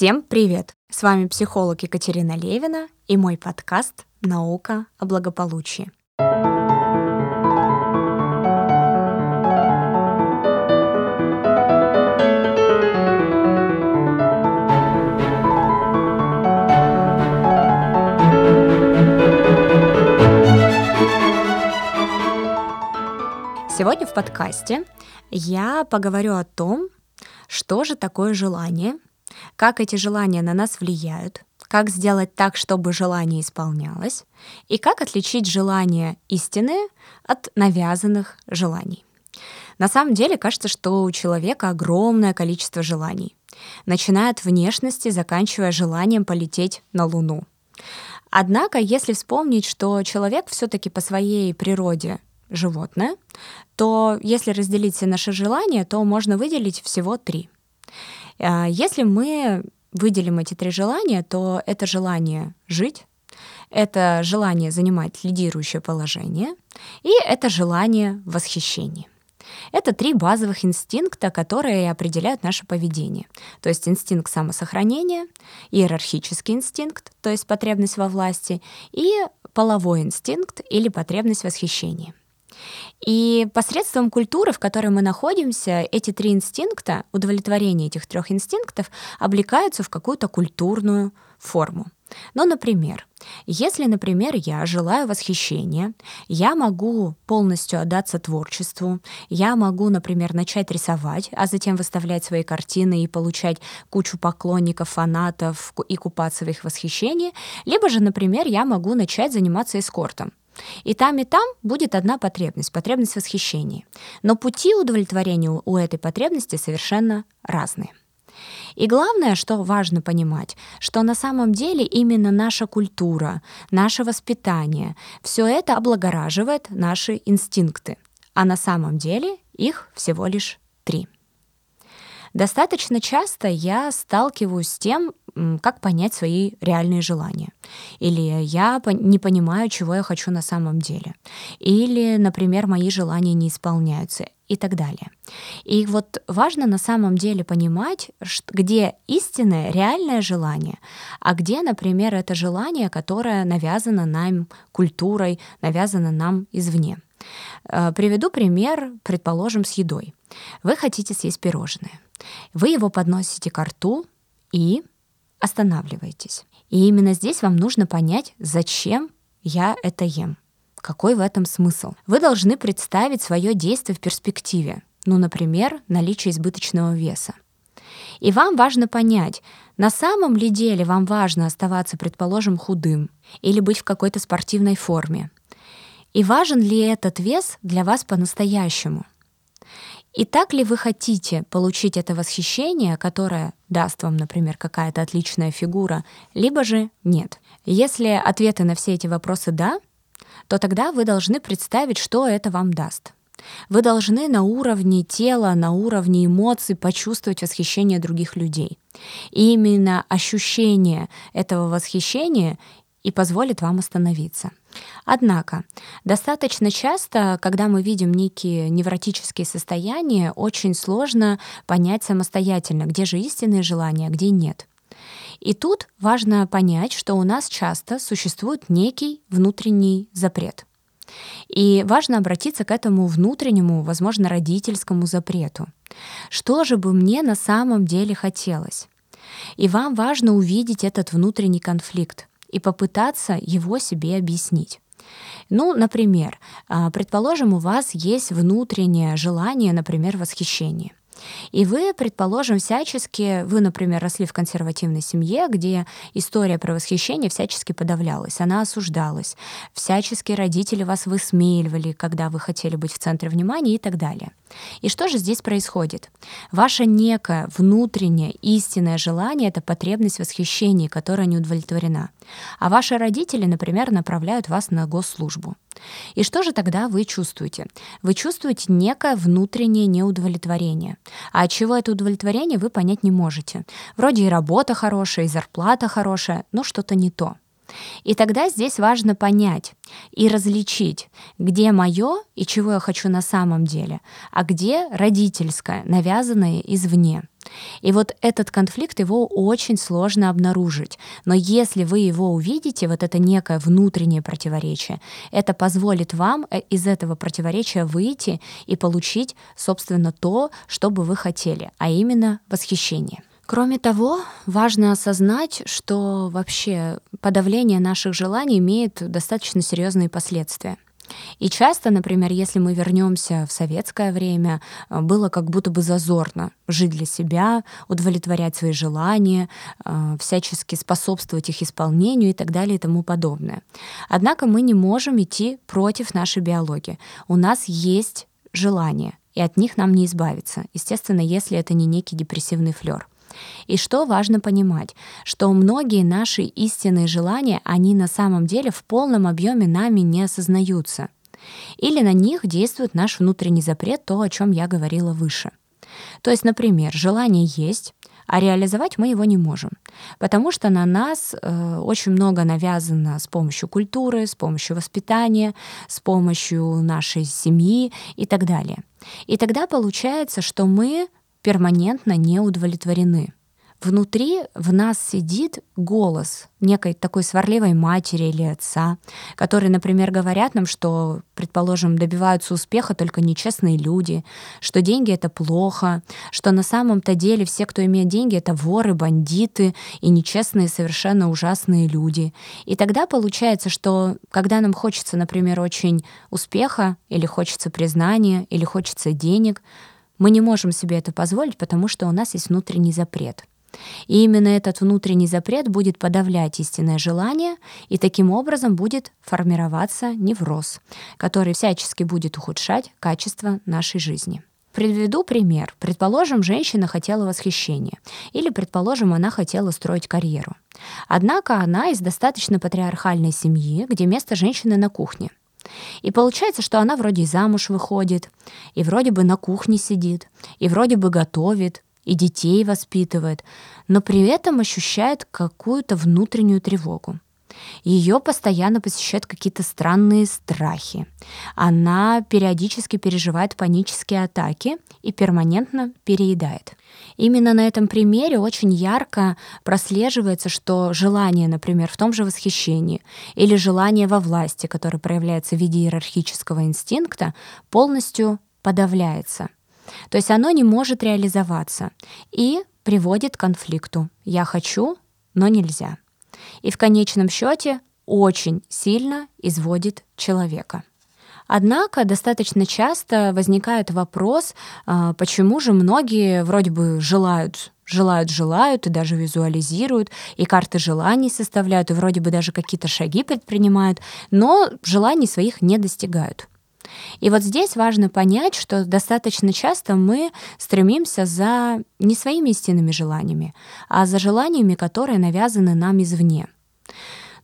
Всем привет! С вами психолог Екатерина Левина и мой подкаст «Наука о благополучии». Сегодня в подкасте я поговорю о том, что же такое желание, как эти желания на нас влияют, как сделать так, чтобы желание исполнялось, и как отличить желания истинные от навязанных желаний. На самом деле кажется, что у человека огромное количество желаний, начиная от внешности, заканчивая желанием полететь на Луну. Однако, если вспомнить, что человек все-таки по своей природе животное, то если разделить все наши желания, то можно выделить всего три. А, если мы выделим эти три желания, то это желание жить, это желание занимать лидирующее положение и это желание восхищения. Это три базовых инстинкта, которые определяют наше поведение. То есть инстинкт самосохранения, иерархический инстинкт, то есть потребность во власти, и половой инстинкт или потребность восхищения. И посредством культуры, в которой мы находимся, эти три инстинкта, удовлетворение этих трех инстинктов, облекаются в какую-то культурную форму. Ну, например, если, например, я желаю восхищения, я могу полностью отдаться творчеству, я могу, например, начать рисовать, а затем выставлять свои картины и получать кучу поклонников, фанатов и купаться в их восхищении, либо же, например, я могу начать заниматься эскортом. И там, и там будет одна потребность, потребность восхищения. Но пути удовлетворения у этой потребности совершенно разные. И главное, что важно понимать, что на самом деле именно наша культура, наше воспитание, все это облагораживает наши инстинкты. А на самом деле их всего лишь три. Достаточно часто я сталкиваюсь с тем, как понять свои реальные желания. Или я не понимаю, чего я хочу на самом деле. Или, например, мои желания не исполняются и так далее. И вот важно на самом деле понимать, где истинное, реальное желание, а где, например, это желание, которое навязано нам культурой, навязано нам извне. Э, приведу пример, предположим, с едой. Вы хотите съесть пирожное. Вы его подносите к рту и останавливаетесь. И именно здесь вам нужно понять, зачем я это ем. Какой в этом смысл? Вы должны представить свое действие в перспективе. Ну, например, наличие избыточного веса. И вам важно понять, на самом ли деле вам важно оставаться, предположим, худым или быть в какой-то спортивной форме. И важен ли этот вес для вас по-настоящему? И так ли вы хотите получить это восхищение, которое даст вам, например, какая-то отличная фигура, либо же нет? Если ответы на все эти вопросы «да», то тогда вы должны представить, что это вам даст. Вы должны на уровне тела, на уровне эмоций почувствовать восхищение других людей. И именно ощущение этого восхищения и позволит вам остановиться. Однако, достаточно часто, когда мы видим некие невротические состояния, очень сложно понять самостоятельно, где же истинные желания, а где нет. И тут важно понять, что у нас часто существует некий внутренний запрет. И важно обратиться к этому внутреннему, возможно, родительскому запрету. Что же бы мне на самом деле хотелось? И вам важно увидеть этот внутренний конфликт и попытаться его себе объяснить. Ну, например, а, предположим, у вас есть внутреннее желание, например, восхищения. И вы, предположим, всячески, вы, например, росли в консервативной семье, где история про восхищение всячески подавлялась, она осуждалась, всячески родители вас высмеивали, когда вы хотели быть в центре внимания и так далее. И что же здесь происходит? Ваше некое внутреннее истинное желание — это потребность восхищения, которая не удовлетворена. А ваши родители, например, направляют вас на госслужбу. И что же тогда вы чувствуете? Вы чувствуете некое внутреннее неудовлетворение. А от чего это удовлетворение, вы понять не можете. Вроде и работа хорошая, и зарплата хорошая, но что-то не то. И тогда здесь важно понять и различить, где мое и чего я хочу на самом деле, а где родительское, навязанное извне. И вот этот конфликт, его очень сложно обнаружить. Но если вы его увидите, вот это некое внутреннее противоречие, это позволит вам э, из этого противоречия выйти и получить, собственно, то, что бы вы хотели, а именно восхищение. Кроме того, важно осознать, что вообще подавление наших желаний имеет достаточно серьезные последствия. И часто, например, если мы вернемся в советское время, э, было как будто бы зазорно жить для себя, удовлетворять свои желания, э, всячески способствовать их исполнению и так далее и тому подобное. Однако мы не можем идти против нашей биологии. У нас есть желания, и от них нам не избавиться. Естественно, если это не некий депрессивный флер. И что важно понимать, что многие наши истинные желания, они на самом деле в полном объеме нами не осознаются. Или на них действует наш внутренний запрет, то, о чем я говорила выше. То есть, например, желание есть, а реализовать мы его не можем, потому что на нас э, очень много навязано с помощью культуры, с помощью воспитания, с помощью нашей семьи и так далее. И тогда получается, что мы перманентно не удовлетворены. Внутри в нас сидит голос некой такой сварливой матери или отца, которые, например, говорят нам, что, предположим, добиваются успеха только нечестные люди, что деньги — это плохо, что на самом-то деле все, кто имеет деньги, это воры, бандиты и нечестные, совершенно ужасные люди. И тогда получается, что когда нам хочется, например, очень успеха, или хочется признания, или хочется денег, мы не можем себе это позволить, потому что у нас есть внутренний запрет. И именно этот внутренний запрет будет подавлять истинное желание, и таким образом будет формироваться невроз, который всячески будет ухудшать качество нашей жизни. Приведу пример. Предположим, женщина хотела восхищения. Или, предположим, она хотела строить карьеру. Однако она из достаточно патриархальной семьи, где место женщины на кухне. И получается, что она вроде замуж выходит, и вроде бы на кухне сидит, и вроде бы готовит, и детей воспитывает, но при этом ощущает какую-то внутреннюю тревогу. Ее постоянно посещают какие-то странные страхи. Она периодически переживает панические атаки и перманентно переедает. Именно на этом примере очень ярко прослеживается, что желание, например, в том же восхищении или желание во власти, которое проявляется в виде иерархического инстинкта, полностью подавляется. То есть оно не может реализоваться и приводит к конфликту. Я хочу, но нельзя и в конечном счете очень сильно изводит человека. Однако достаточно часто возникает вопрос, а, почему же многие вроде бы желают желают, желают и даже визуализируют, и карты желаний составляют, и вроде бы даже какие-то шаги предпринимают, но желаний своих не достигают. И вот здесь важно понять, что достаточно часто мы стремимся за не своими истинными желаниями, а за желаниями, которые навязаны нам извне.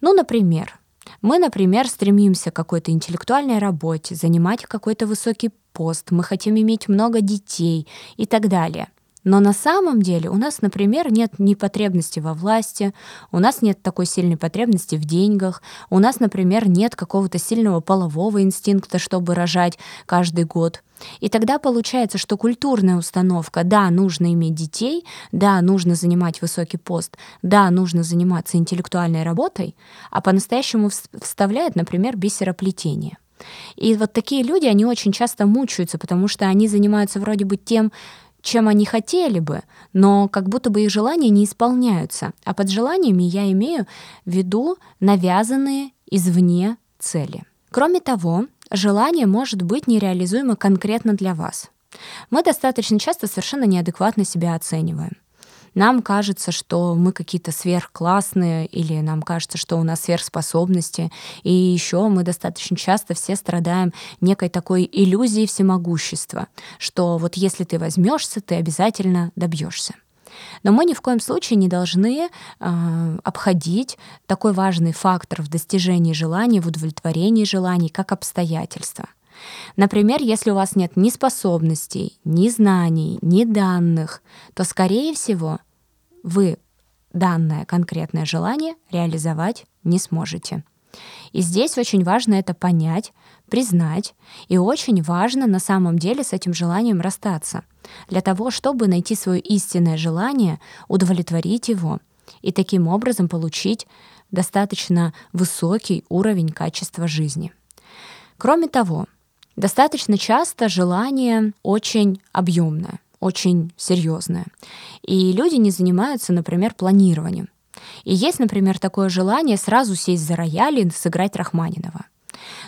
Ну, например, мы, например, стремимся к какой-то интеллектуальной работе, занимать какой-то высокий пост, мы хотим иметь много детей и так далее. Но на самом деле у нас, например, нет ни потребности во власти, у нас нет такой сильной потребности в деньгах, у нас, например, нет какого-то сильного полового инстинкта, чтобы рожать каждый год. И тогда получается, что культурная установка, да, нужно иметь детей, да, нужно занимать высокий пост, да, нужно заниматься интеллектуальной работой, а по-настоящему вставляет, например, бисероплетение. И вот такие люди, они очень часто мучаются, потому что они занимаются вроде бы тем, чем они хотели бы, но как будто бы их желания не исполняются. А под желаниями я имею в виду навязанные извне цели. Кроме того, желание может быть нереализуемо конкретно для вас. Мы достаточно часто совершенно неадекватно себя оцениваем нам кажется, что мы какие-то сверхклассные, или нам кажется, что у нас сверхспособности. И еще мы достаточно часто все страдаем некой такой иллюзией всемогущества, что вот если ты возьмешься, ты обязательно добьешься. Но мы ни в коем случае не должны э, обходить такой важный фактор в достижении желаний, в удовлетворении желаний, как обстоятельства. Например, если у вас нет ни способностей, ни знаний, ни данных, то, скорее всего, вы данное конкретное желание реализовать не сможете. И здесь очень важно это понять, признать, и очень важно на самом деле с этим желанием расстаться, для того, чтобы найти свое истинное желание, удовлетворить его и таким образом получить достаточно высокий уровень качества жизни. Кроме того, достаточно часто желание очень объемное, очень серьезное. И люди не занимаются, например, планированием. И есть, например, такое желание сразу сесть за рояль и сыграть Рахманинова.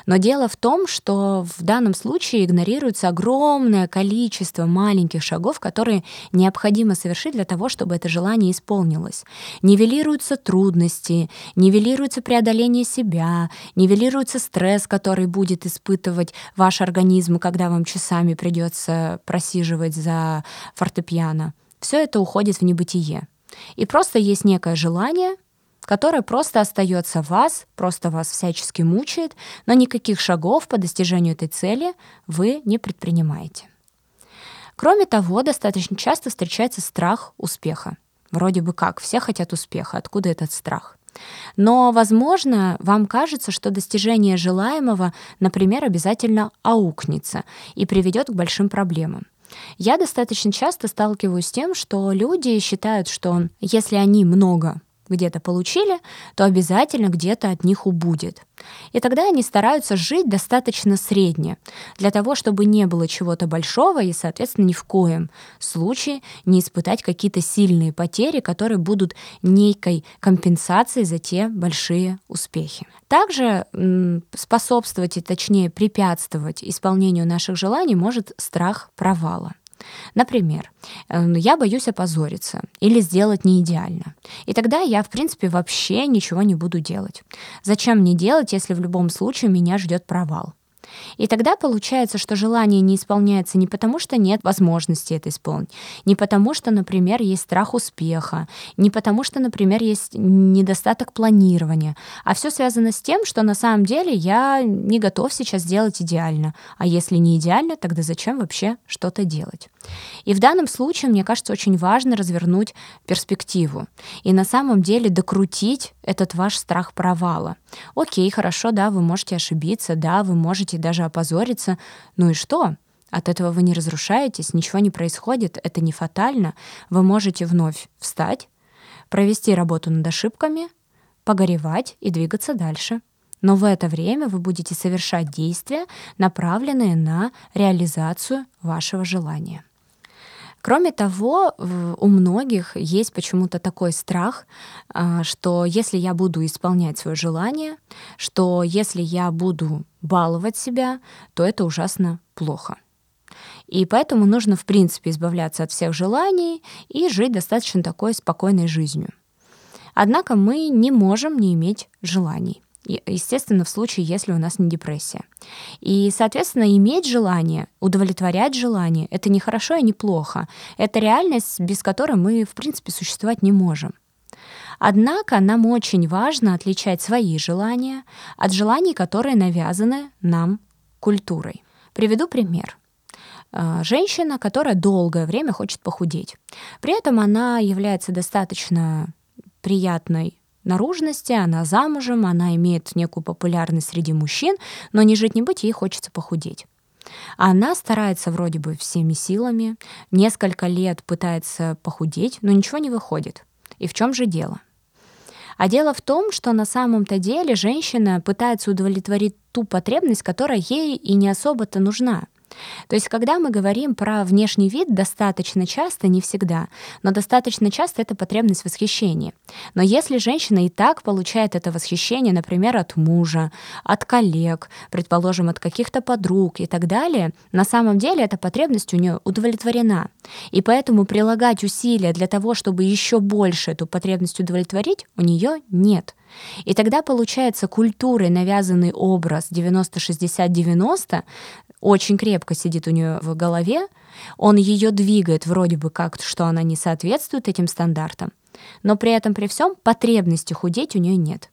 Но дело в том, что в данном случае игнорируется огромное количество маленьких шагов, которые необходимо совершить для того, чтобы это желание исполнилось. Нивелируются трудности, нивелируется преодоление себя, нивелируется стресс, который будет испытывать ваш организм, когда вам часами придется просиживать за фортепиано. Все это уходит в небытие. И просто есть некое желание — которое просто остается вас, просто вас всячески мучает, но никаких шагов по достижению этой цели вы не предпринимаете. Кроме того, достаточно часто встречается страх успеха. Вроде бы как, все хотят успеха, откуда этот страх? Но, возможно, вам кажется, что достижение желаемого, например, обязательно аукнется и приведет к большим проблемам. Я достаточно часто сталкиваюсь с тем, что люди считают, что если они много где-то получили, то обязательно где-то от них убудет. И тогда они стараются жить достаточно средне, для того, чтобы не было чего-то большого и, соответственно, ни в коем случае не испытать какие-то сильные потери, которые будут некой компенсацией за те большие успехи. Также способствовать и, точнее, препятствовать исполнению наших желаний может страх провала. Например, эм, я боюсь опозориться или сделать не идеально. И тогда я, в принципе, вообще ничего не буду делать. Зачем мне делать, если в любом случае меня ждет провал? И тогда получается, что желание не исполняется не потому, что нет возможности это исполнить, не потому, что, например, есть страх успеха, не потому, что, например, есть недостаток планирования, а все связано с тем, что на самом деле я не готов сейчас сделать идеально. А если не идеально, тогда зачем вообще что-то делать? И в данном случае, мне кажется, очень важно развернуть перспективу и на самом деле докрутить этот ваш страх провала. Окей, хорошо, да, вы можете ошибиться, да, вы можете даже опозориться. Ну и что? От этого вы не разрушаетесь, ничего не происходит, это не фатально. Вы можете вновь встать, провести работу над ошибками, погоревать и двигаться дальше. Но в это время вы будете совершать действия, направленные на реализацию вашего желания. Кроме того, у многих есть почему-то такой страх, а, что если я буду исполнять свое желание, что если я буду баловать себя, то это ужасно плохо. И поэтому нужно, в принципе, избавляться от всех желаний и жить достаточно такой спокойной жизнью. Однако мы не можем не иметь желаний естественно, в случае, если у нас не депрессия. И, соответственно, иметь желание, удовлетворять желание — это не хорошо и не плохо. Это реальность, без которой мы, в принципе, существовать не можем. Однако нам очень важно отличать свои желания от желаний, которые навязаны нам культурой. Приведу пример. А, женщина, которая долгое время хочет похудеть. При этом она является достаточно приятной наружности, она замужем, она имеет некую популярность среди мужчин, но не жить не быть, ей хочется похудеть. Она старается вроде бы всеми силами, несколько лет пытается похудеть, но ничего не выходит. И в чем же дело? А дело в том, что на самом-то деле женщина пытается удовлетворить ту потребность, которая ей и не особо-то нужна. То есть, когда мы говорим про внешний вид, достаточно часто, не всегда, но достаточно часто это потребность восхищения. Но если женщина и так получает это восхищение, например, от мужа, от коллег, предположим, от каких-то подруг и так далее, на самом деле эта потребность у нее удовлетворена. И поэтому прилагать усилия для того, чтобы еще больше эту потребность удовлетворить, у нее нет. И тогда получается культурой навязанный образ 90-60-90 очень крепко сидит у нее в голове, он ее двигает вроде бы как, что она не соответствует этим стандартам, но при этом при всем потребности худеть у нее нет.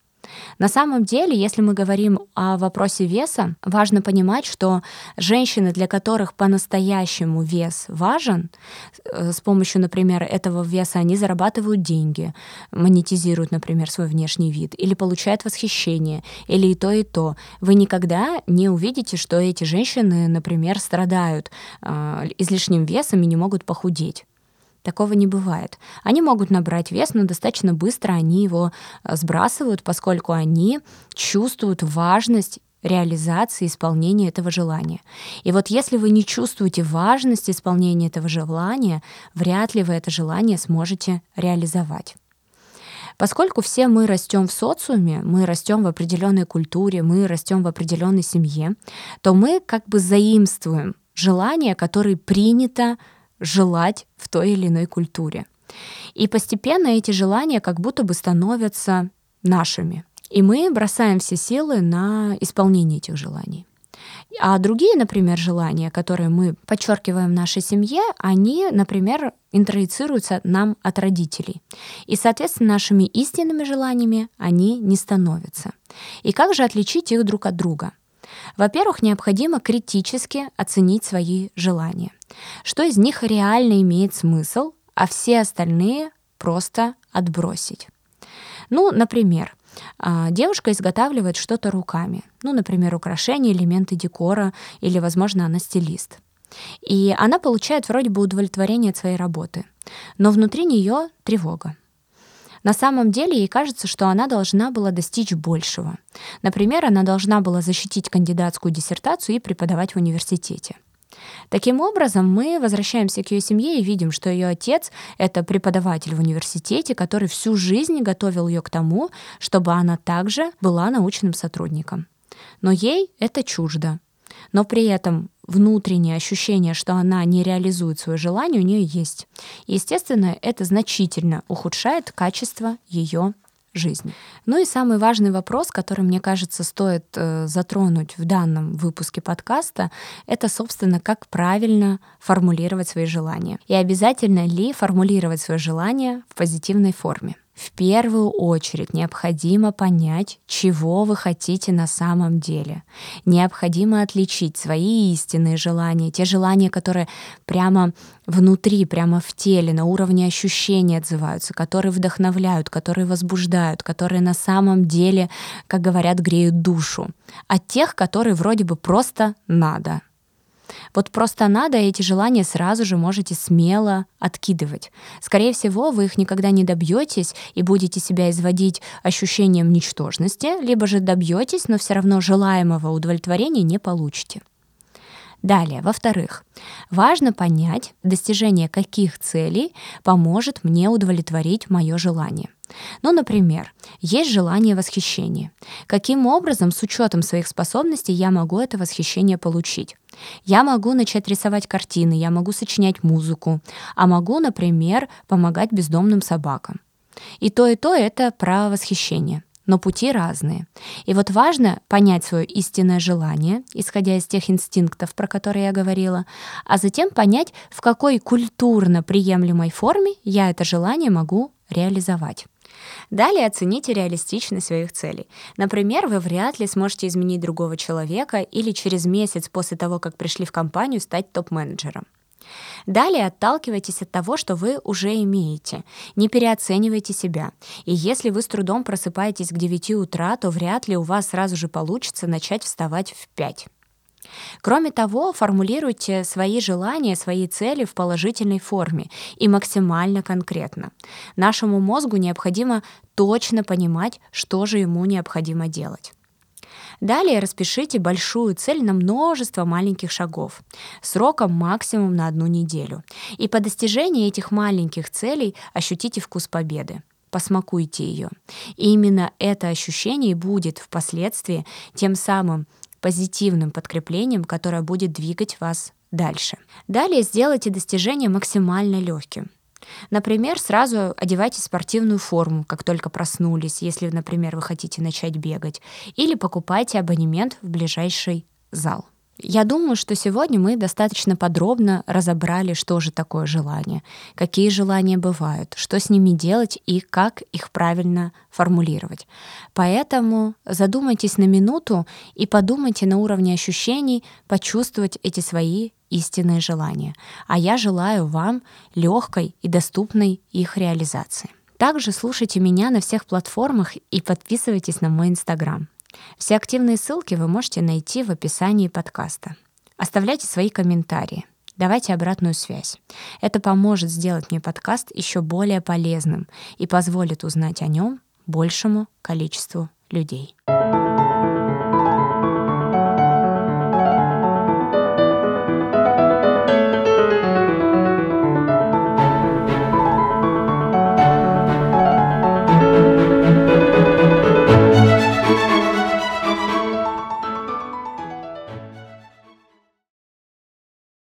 На самом деле, если мы говорим о вопросе веса, важно понимать, что женщины, для которых по-настоящему вес важен, э, с помощью, например, этого веса они зарабатывают деньги, монетизируют, например, свой внешний вид, или получают восхищение, или и то, и то. Вы никогда не увидите, что эти женщины, например, страдают э, излишним весом и не могут похудеть. Такого не бывает. Они могут набрать вес, но достаточно быстро они его э, сбрасывают, поскольку они чувствуют важность реализации исполнения этого желания. И вот если вы не чувствуете важность исполнения этого желания, вряд ли вы это желание сможете реализовать. Поскольку все мы растем в социуме, мы растем в определенной культуре, мы растем в определенной семье, то мы как бы заимствуем желания, которые принято желать в той или иной культуре. И постепенно эти желания как будто бы становятся нашими. И мы бросаем все силы на исполнение этих желаний. А другие, например, желания, которые мы подчеркиваем в нашей семье, они, например, интроицируются нам от родителей. И, соответственно, нашими истинными желаниями они не становятся. И как же отличить их друг от друга? Во-первых, необходимо критически оценить свои желания. Что из них реально имеет смысл, а все остальные просто отбросить. Ну, например, а, девушка изготавливает что-то руками. Ну, например, украшения, элементы декора или, возможно, она стилист. И она получает вроде бы удовлетворение от своей работы. Но внутри нее тревога. На самом деле ей кажется, что она должна была достичь большего. Например, она должна была защитить кандидатскую диссертацию и преподавать в университете. Таким образом, мы возвращаемся к ее семье и видим, что ее отец — это преподаватель в университете, который всю жизнь готовил ее к тому, чтобы она также была научным сотрудником. Но ей это чуждо. Но при этом внутреннее ощущение, что она не реализует свое желание, у нее есть. Естественно, это значительно ухудшает качество ее жизни. Ну и самый важный вопрос, который, мне кажется, стоит э, затронуть в данном выпуске подкаста, это, собственно, как правильно формулировать свои желания. И обязательно ли формулировать свое желание в позитивной форме. В первую очередь необходимо понять, чего вы хотите на самом деле. Необходимо отличить свои истинные желания, те желания, которые прямо внутри, прямо в теле, на уровне ощущений отзываются, которые вдохновляют, которые возбуждают, которые на самом деле, как говорят, греют душу, от тех, которые вроде бы просто надо. Вот просто надо эти желания сразу же можете смело откидывать. Скорее всего, вы их никогда не добьетесь и будете себя изводить ощущением ничтожности, либо же добьетесь, но все равно желаемого удовлетворения не получите. Далее, во-вторых, важно понять, достижение каких целей поможет мне удовлетворить мое желание. Ну, например, есть желание восхищения. Каким образом, с учетом своих способностей, я могу это восхищение получить? Я могу начать рисовать картины, я могу сочинять музыку, а могу, например, помогать бездомным собакам. И то, и то это про восхищение но пути разные. И вот важно понять свое истинное желание, исходя из тех инстинктов, про которые я говорила, а затем понять, в какой культурно приемлемой форме я это желание могу реализовать. Далее оцените реалистичность своих целей. Например, вы вряд ли сможете изменить другого человека или через месяц после того, как пришли в компанию, стать топ-менеджером. Далее отталкивайтесь от того, что вы уже имеете. Не переоценивайте себя. И если вы с трудом просыпаетесь к 9 утра, то вряд ли у вас сразу же получится начать вставать в 5. Кроме того, формулируйте свои желания, свои цели в положительной форме и максимально конкретно. Нашему мозгу необходимо точно понимать, что же ему необходимо делать. Далее распишите большую цель на множество маленьких шагов, сроком максимум на одну неделю. И по достижении этих маленьких целей ощутите вкус победы посмакуйте ее. И именно это ощущение будет впоследствии тем самым позитивным подкреплением, которое будет двигать вас дальше. Далее сделайте достижение максимально легким. Например, сразу одевайте спортивную форму, как только проснулись, если, например, вы хотите начать бегать, или покупайте абонемент в ближайший зал. Я думаю, что сегодня мы достаточно подробно разобрали, что же такое желание, какие желания бывают, что с ними делать и как их правильно формулировать. Поэтому задумайтесь на минуту и подумайте на уровне ощущений почувствовать эти свои истинные желания. А я желаю вам легкой и доступной их реализации. Также слушайте меня на всех платформах и подписывайтесь на мой инстаграм. Все активные ссылки вы можете найти в описании подкаста. Оставляйте свои комментарии. Давайте обратную связь. Это поможет сделать мне подкаст еще более полезным и позволит узнать о нем большему количеству людей.